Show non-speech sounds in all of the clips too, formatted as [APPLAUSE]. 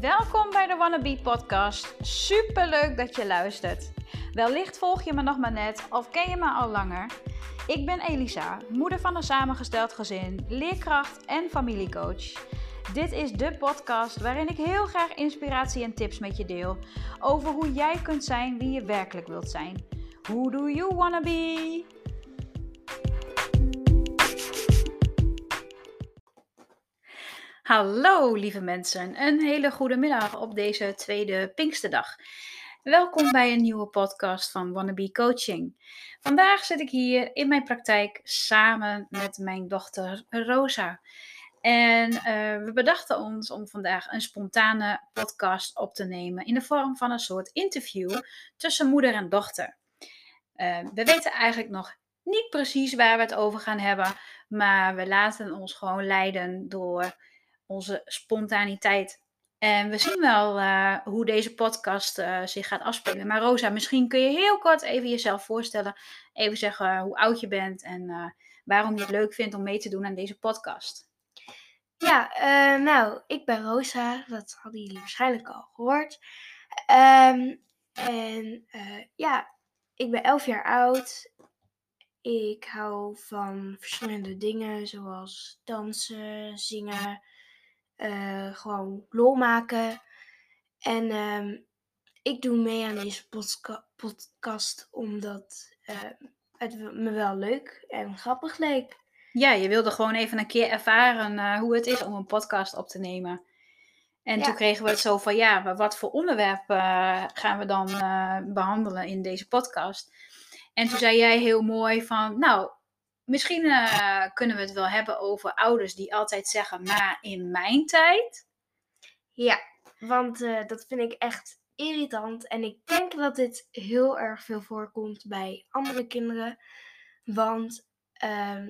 Welkom bij de Wannabe Podcast. Super leuk dat je luistert. Wellicht volg je me nog maar net of ken je me al langer. Ik ben Elisa, moeder van een samengesteld gezin, leerkracht en familiecoach. Dit is de podcast waarin ik heel graag inspiratie en tips met je deel over hoe jij kunt zijn wie je werkelijk wilt zijn. Who do you wanna be? Hallo lieve mensen, een hele goede middag op deze tweede Pinksterdag. Welkom bij een nieuwe podcast van Wannabe Coaching. Vandaag zit ik hier in mijn praktijk samen met mijn dochter Rosa. En uh, we bedachten ons om vandaag een spontane podcast op te nemen in de vorm van een soort interview tussen moeder en dochter. Uh, we weten eigenlijk nog niet precies waar we het over gaan hebben, maar we laten ons gewoon leiden door onze spontaniteit. En we zien wel uh, hoe deze podcast uh, zich gaat afspelen. Maar Rosa, misschien kun je heel kort even jezelf voorstellen. Even zeggen hoe oud je bent en waarom je het leuk vindt om mee te doen aan deze podcast. Ja, nou, ik ben Rosa. Dat hadden jullie waarschijnlijk al gehoord. Um, en ja, ik ben 11 jaar oud. Ik hou van verschillende dingen zoals dansen, zingen, uh, gewoon lol maken. En um, ik doe mee aan deze podca podcast omdat uh, het me wel leuk en grappig leek. Ja, je wilde gewoon even een keer ervaren uh, hoe het is om een podcast op te nemen. En ja. toen kregen we het zo van, ja, maar wat voor onderwerp gaan we dan behandelen in deze podcast? En toen zei jij heel mooi van, nou, Misschien uh, kunnen we het wel hebben over ouders die altijd zeggen, maar in mijn tijd. Ja, want uh, dat vind ik echt irritant. En ik denk dat dit heel erg veel voorkomt bij andere kinderen. Want uh,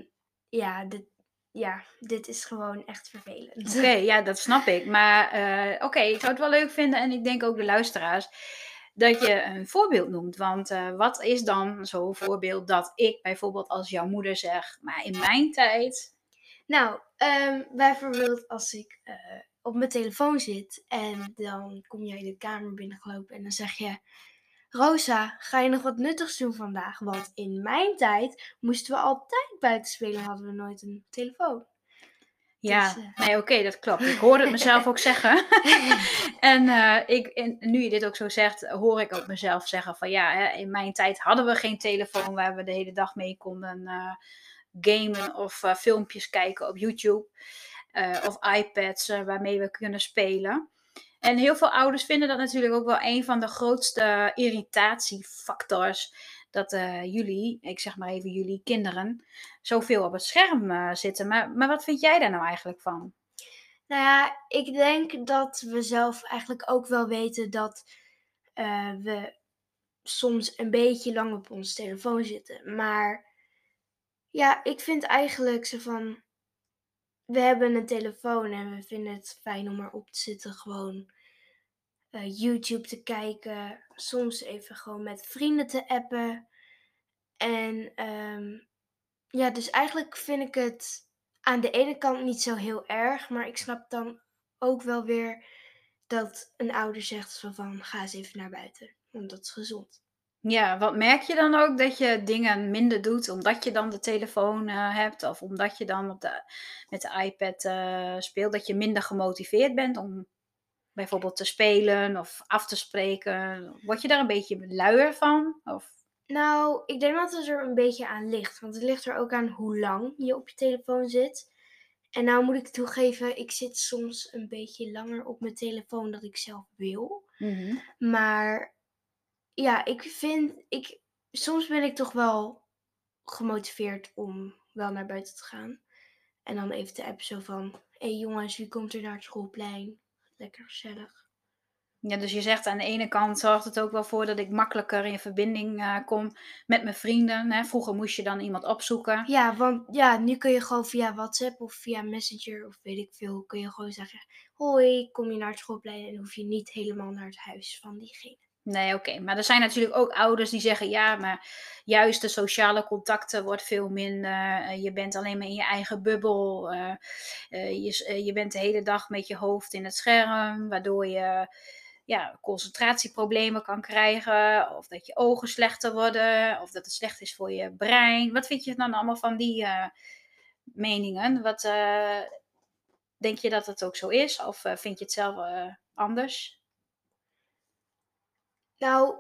ja, dit, ja, dit is gewoon echt vervelend. Oké, okay, ja, dat snap ik. Maar uh, oké, okay, ik zou het wel leuk vinden en ik denk ook de luisteraars dat je een voorbeeld noemt. Want uh, wat is dan zo'n voorbeeld dat ik bijvoorbeeld als jouw moeder zeg, maar in mijn tijd. Nou, um, bijvoorbeeld als ik uh, op mijn telefoon zit en dan kom jij de kamer binnengelopen en dan zeg je. Rosa, ga je nog wat nuttigs doen vandaag? Want in mijn tijd moesten we altijd buiten spelen, hadden we nooit een telefoon. Ja, dus, uh... nee, oké, okay, dat klopt. Ik hoorde het mezelf ook zeggen. [LAUGHS] en uh, ik, en nu je dit ook zo zegt, hoor ik ook mezelf zeggen van ja, hè, in mijn tijd hadden we geen telefoon waar we de hele dag mee konden uh, gamen of filmpjes kijken op YouTube. of iPads waarmee we kunnen spelen. En heel veel ouders vinden dat natuurlijk ook wel een van de grootste irritatiefactors dat uh, jullie, ik zeg maar even jullie kinderen, zoveel op het scherm uh, zitten. Maar, maar wat vind jij daar nou eigenlijk van? Nou ja, ik denk dat we zelf eigenlijk ook wel weten dat uh, we soms een beetje lang op ons telefoon zitten. Maar ja, ik vind eigenlijk zo van. We hebben een telefoon en we vinden het fijn om erop te zitten. Gewoon uh, YouTube te kijken. Soms even gewoon met vrienden te appen. En um, ja, dus eigenlijk vind ik het aan de ene kant niet zo heel erg. Maar ik snap dan ook wel weer dat een ouder zegt van ga eens even naar buiten. Want dat is gezond. Ja, wat merk je dan ook dat je dingen minder doet omdat je dan de telefoon uh, hebt of omdat je dan op de, met de iPad uh, speelt, dat je minder gemotiveerd bent om bijvoorbeeld te spelen of af te spreken? Word je daar een beetje luier van? Of? Nou, ik denk dat het er een beetje aan ligt. Want het ligt er ook aan hoe lang je op je telefoon zit. En nou moet ik toegeven, ik zit soms een beetje langer op mijn telefoon dan ik zelf wil. Mm-hmm. Maar ja, ik vind, ik, soms ben ik toch wel gemotiveerd om wel naar buiten te gaan. En dan even te appen zo van, hé hey jongens, wie komt er naar het schoolplein? Lekker gezellig. Ja, dus je zegt aan de ene kant zorgt het ook wel voor dat ik makkelijker in verbinding uh, kom met mijn vrienden. Hè? Vroeger moest je dan iemand opzoeken. Ja, want ja, nu kun je gewoon via WhatsApp of via Messenger of weet ik veel, kun je gewoon zeggen: Hoi, kom je naar het schoolplein en hoef je niet helemaal naar het huis van diegene. Nee, oké. Maar er zijn natuurlijk ook ouders die zeggen: ja, maar juist de sociale contacten wordt veel minder. Eh, je bent alleen maar in je eigen bubbel. eh, eh, je, bent de hele dag met je hoofd in het scherm, waardoor je ja, concentratieproblemen kan krijgen. Of dat je ogen slechter worden. Of dat het slecht is voor je brein. Wat vind je dan allemaal van die meningen? Wat, denk je dat het ook zo is? Of vind je het zelf anders? Nou,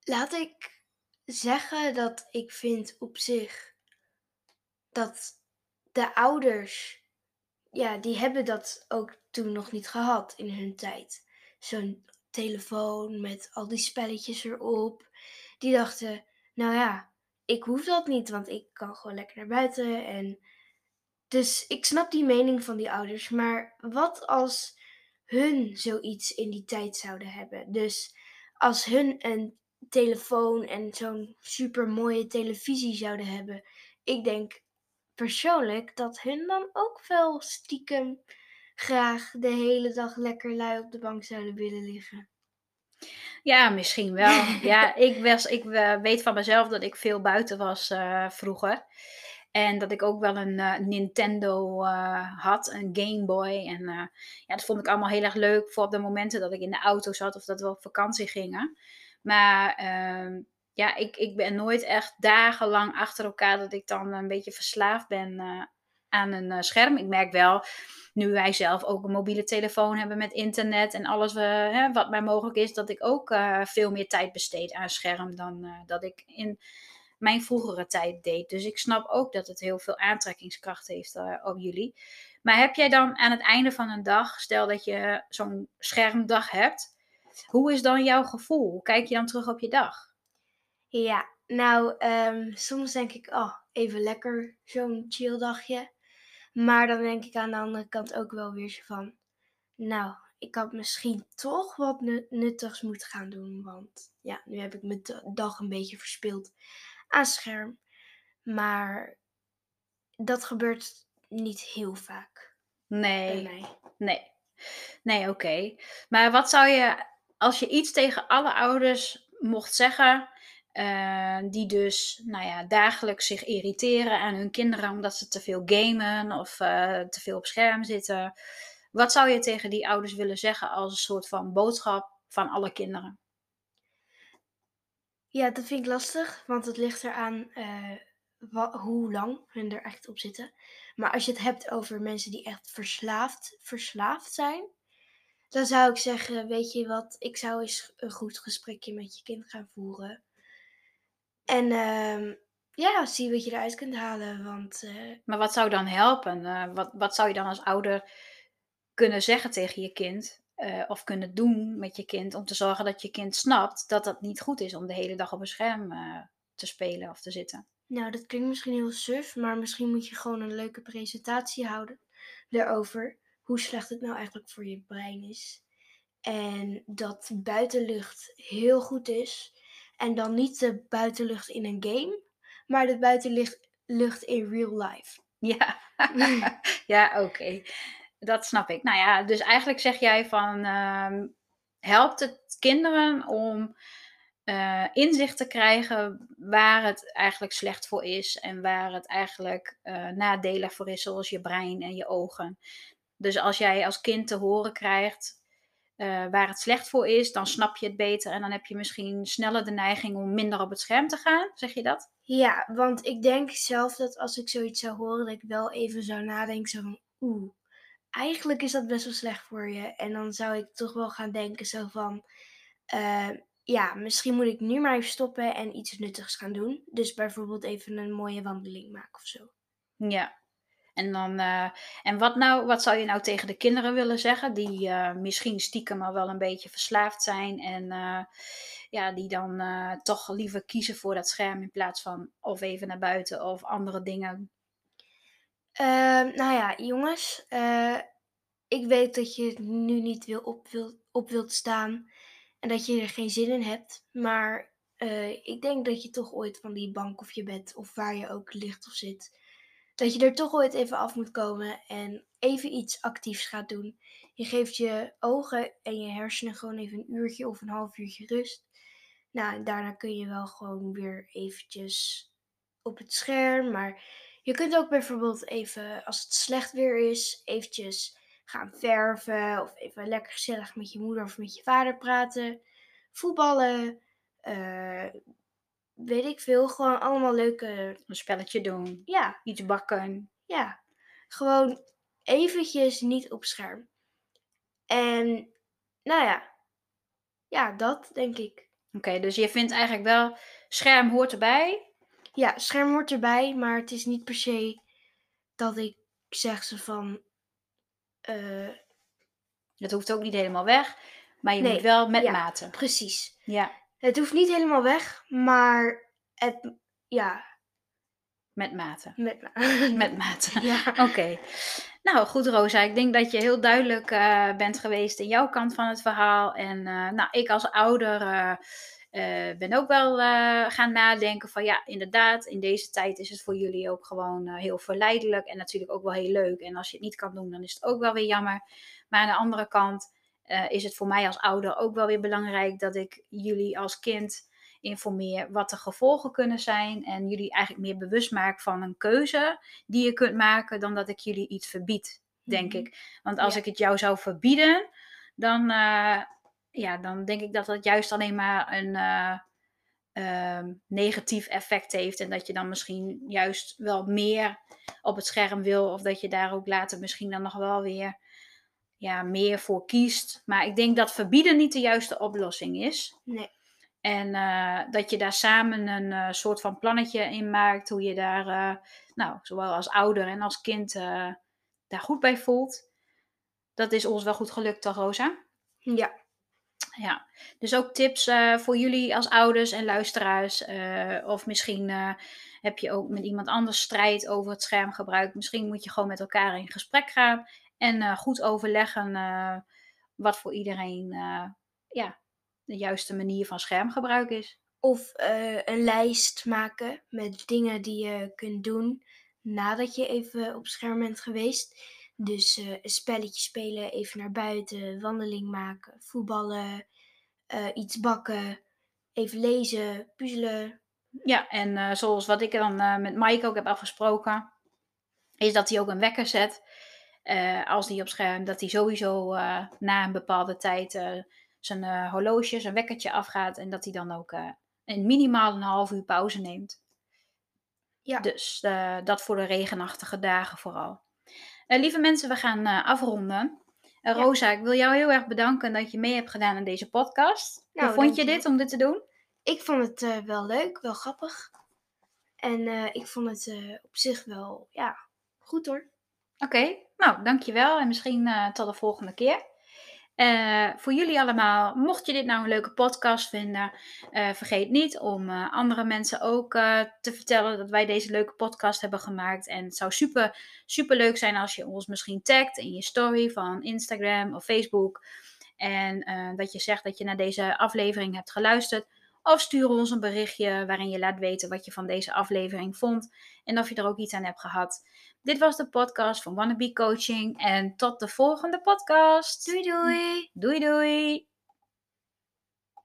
laat ik zeggen dat ik vind op zich dat de ouders, ja, die hebben dat ook toen nog niet gehad in hun tijd. Zo'n telefoon met al die spelletjes erop. Die dachten, nou ja, ik hoef dat niet, want ik kan gewoon lekker naar buiten. En dus ik snap die mening van die ouders, maar wat als hun zoiets in die tijd zouden hebben? Dus als hun een telefoon en zo'n super mooie televisie zouden hebben, ik denk persoonlijk dat hun dan ook wel stiekem graag de hele dag lekker lui op de bank zouden willen liggen. Ja, misschien wel. [LAUGHS] Ja, ik, was, ik eh, weet van mezelf dat ik veel buiten was eh, vroeger. En dat ik ook wel een eh, Nintendo eh, had, een Game Boy. En eh, ja, dat vond ik allemaal heel erg leuk voor op de momenten dat ik in de auto zat of dat we op vakantie gingen. Maar ehm, ja, ik, ik ben nooit echt dagenlang achter elkaar dat ik dan een beetje verslaafd ben aan een scherm. Ik merk wel, nu wij zelf ook een mobiele telefoon hebben met internet en alles hè, wat maar mogelijk is, dat ik ook veel meer tijd besteed aan scherm dan dat ik in mijn vroegere tijd deed. Dus ik snap ook dat het heel veel aantrekkingskracht heeft eh, op jullie. Maar heb jij dan aan het einde van een dag, stel dat je zo'n schermdag hebt, hoe is dan jouw gevoel? Hoe kijk je dan terug op je dag? Ja, nou, ehm, soms denk ik, oh, even lekker zo'n chill dagje. Maar dan denk ik aan de andere kant ook wel weer zo van, nou, ik had misschien toch wat nu- nuttigs moeten gaan doen. Want ja, nu heb ik mijn da- dag een beetje verspild aan scherm. Maar dat gebeurt niet heel vaak bij Nee, mij. nee. Nee, oké. Maar wat zou je, als je iets tegen alle ouders mocht zeggen, eh, die dus, nou ja, dagelijks zich irriteren aan hun kinderen omdat ze te veel gamen of eh, te veel op scherm zitten. Wat zou je tegen die ouders willen zeggen als een soort van boodschap van alle kinderen? Ja, dat vind ik lastig, want het ligt eraan wa- hoe lang hun er echt op zitten. Maar als je het hebt over mensen die echt verslaafd, verslaafd zijn, dan zou ik zeggen, weet je wat, ik zou eens een goed gesprekje met je kind gaan voeren. En ehm, ja, zie wat je eruit kunt halen, want eh, Maar wat zou dan helpen? Eh, wat, wat zou je dan als ouder kunnen zeggen tegen je kind? Eh, of kunnen doen met je kind om te zorgen dat je kind snapt dat dat niet goed is om de hele dag op een scherm eh, te spelen of te zitten. nou, dat klinkt misschien heel suf, maar misschien moet je gewoon een leuke presentatie houden daarover hoe slecht het nou eigenlijk voor je brein is. En dat buitenlucht heel goed is. En dan niet de buitenlucht in een game, maar de buitenlucht lucht in real life. Ja, [LAUGHS] [LAUGHS] ja oké. Dat snap ik. Nou ja, dus eigenlijk zeg jij van ehm, helpt het kinderen om eh, inzicht te krijgen waar het eigenlijk slecht voor is en waar het eigenlijk eh, nadelig voor is, zoals je brein en je ogen. Dus als jij als kind te horen krijgt eh, waar het slecht voor is, dan snap je het beter en dan heb je misschien sneller de neiging om minder op het scherm te gaan. Zeg je dat? Ja, want ik denk zelf dat als ik zoiets zou horen, dat ik wel even zou nadenken. Van, oeh, eigenlijk is dat best wel slecht voor je. En dan zou ik toch wel gaan denken zo van, eh, ja, misschien moet ik nu maar even stoppen en iets nuttigs gaan doen. Dus bijvoorbeeld even een mooie wandeling maken of zo. Ja. En, dan, eh, en wat, nou, wat zou je nou tegen de kinderen willen zeggen, die eh, misschien stiekem al wel een beetje verslaafd zijn en ja, die dan toch liever kiezen voor dat scherm in plaats van of even naar buiten of andere dingen? Ehm, nou ja, jongens, eh, ik weet dat je nu niet wil op, wil, op wilt staan en dat je er geen zin in hebt. Maar eh, ik denk dat je toch ooit van die bank of je bed of waar je ook ligt of zit, dat je er toch ooit even af moet komen en even iets actiefs gaat doen. Je geeft je ogen en je hersenen gewoon even een uurtje of een half uurtje rust. Nou, daarna kun je wel gewoon weer eventjes op het scherm. Maar je kunt ook bijvoorbeeld even, als het slecht weer is, eventjes gaan verven. Of even lekker gezellig met je moeder of met je vader praten. Voetballen. eh, weet ik veel. Gewoon allemaal leuke... Een spelletje doen, Ja, iets bakken. ja. Gewoon eventjes niet op scherm. En nou ja. Ja, dat denk ik. Oké, dus je vindt eigenlijk wel, scherm hoort erbij. Ja, scherm hoort erbij, maar het is niet per se dat ik zeg ze van. eh, Dat hoeft ook niet helemaal weg, maar je Nee, moet wel met ja. mate. precies. Ja, Het hoeft niet helemaal weg, maar het. Ja, met mate. met me. [LAUGHS] Met mate. [LAUGHS] Ja. Oké. Nou, goed Rosa. Ik denk dat je heel duidelijk eh, bent geweest in jouw kant van het verhaal. En eh, nou, ik als ouder eh, ben ook wel eh, gaan nadenken van ja, inderdaad, in deze tijd is het voor jullie ook gewoon eh, heel verleidelijk en natuurlijk ook wel heel leuk. En als je het niet kan doen, dan is het ook wel weer jammer. Maar aan de andere kant is het voor mij als ouder ook wel weer belangrijk dat ik jullie als kind informeer wat de gevolgen kunnen zijn en jullie eigenlijk meer bewust maak van een keuze die je kunt maken dan dat ik jullie iets verbied, denk Mhm. ik. Want als Ja. ik het jou zou verbieden, dan, ja, dan denk ik dat dat juist alleen maar een eh, ehm, negatief effect heeft en dat je dan misschien juist wel meer op het scherm wil of dat je daar ook later misschien dan nog wel weer ja, meer voor kiest. Maar ik denk dat verbieden niet de juiste oplossing is. Nee. En eh, dat je daar samen een eh, soort van plannetje in maakt. Hoe je daar, nou, zowel als ouder en als kind daar goed bij voelt. Dat is ons wel goed gelukt, toch, Rosa? Ja. Ja. Dus ook tips eh, voor jullie als ouders en luisteraars. eh, of misschien eh, heb je ook met iemand anders strijd over het schermgebruik. Misschien moet je gewoon met elkaar in gesprek gaan. En goed overleggen wat voor iedereen ja, de juiste manier van schermgebruik is. Of een lijst maken met dingen die je kunt doen nadat je even op scherm bent geweest. Dus eh, een spelletje spelen, even naar buiten, wandeling maken, voetballen, eh, iets bakken, even lezen, puzzelen. Ja, en eh, zoals wat ik dan met Mike ook heb afgesproken, is dat hij ook een wekker zet. als die op scherm, dat hij sowieso na een bepaalde tijd zijn horloge, zijn wekkertje afgaat. En dat hij dan ook een minimaal een half uur pauze neemt. Ja. Dus dat voor de regenachtige dagen vooral. Eh, lieve mensen, we gaan eh, afronden. Eh, Ja. Rosa, ik wil jou heel erg bedanken dat je mee hebt gedaan aan deze podcast. Nou, Hoe vond je dit om dit te doen? Ik vond het wel leuk, wel grappig. En ik vond het op zich wel, ja, goed hoor. Oké, nou dankjewel en misschien tot de volgende keer. Eh, voor jullie allemaal, mocht je dit nou een leuke podcast vinden, eh, vergeet niet om eh, andere mensen ook te vertellen dat wij deze leuke podcast hebben gemaakt. En het zou super, super leuk zijn als je ons misschien tagt in je story van Instagram of Facebook. En dat je zegt dat je naar deze aflevering hebt geluisterd. Of stuur ons een berichtje waarin je laat weten wat je van deze aflevering vond. En of je er ook iets aan hebt gehad. Dit was de podcast van Wannabe Coaching. En tot de volgende podcast. Doei doei! Doei doei.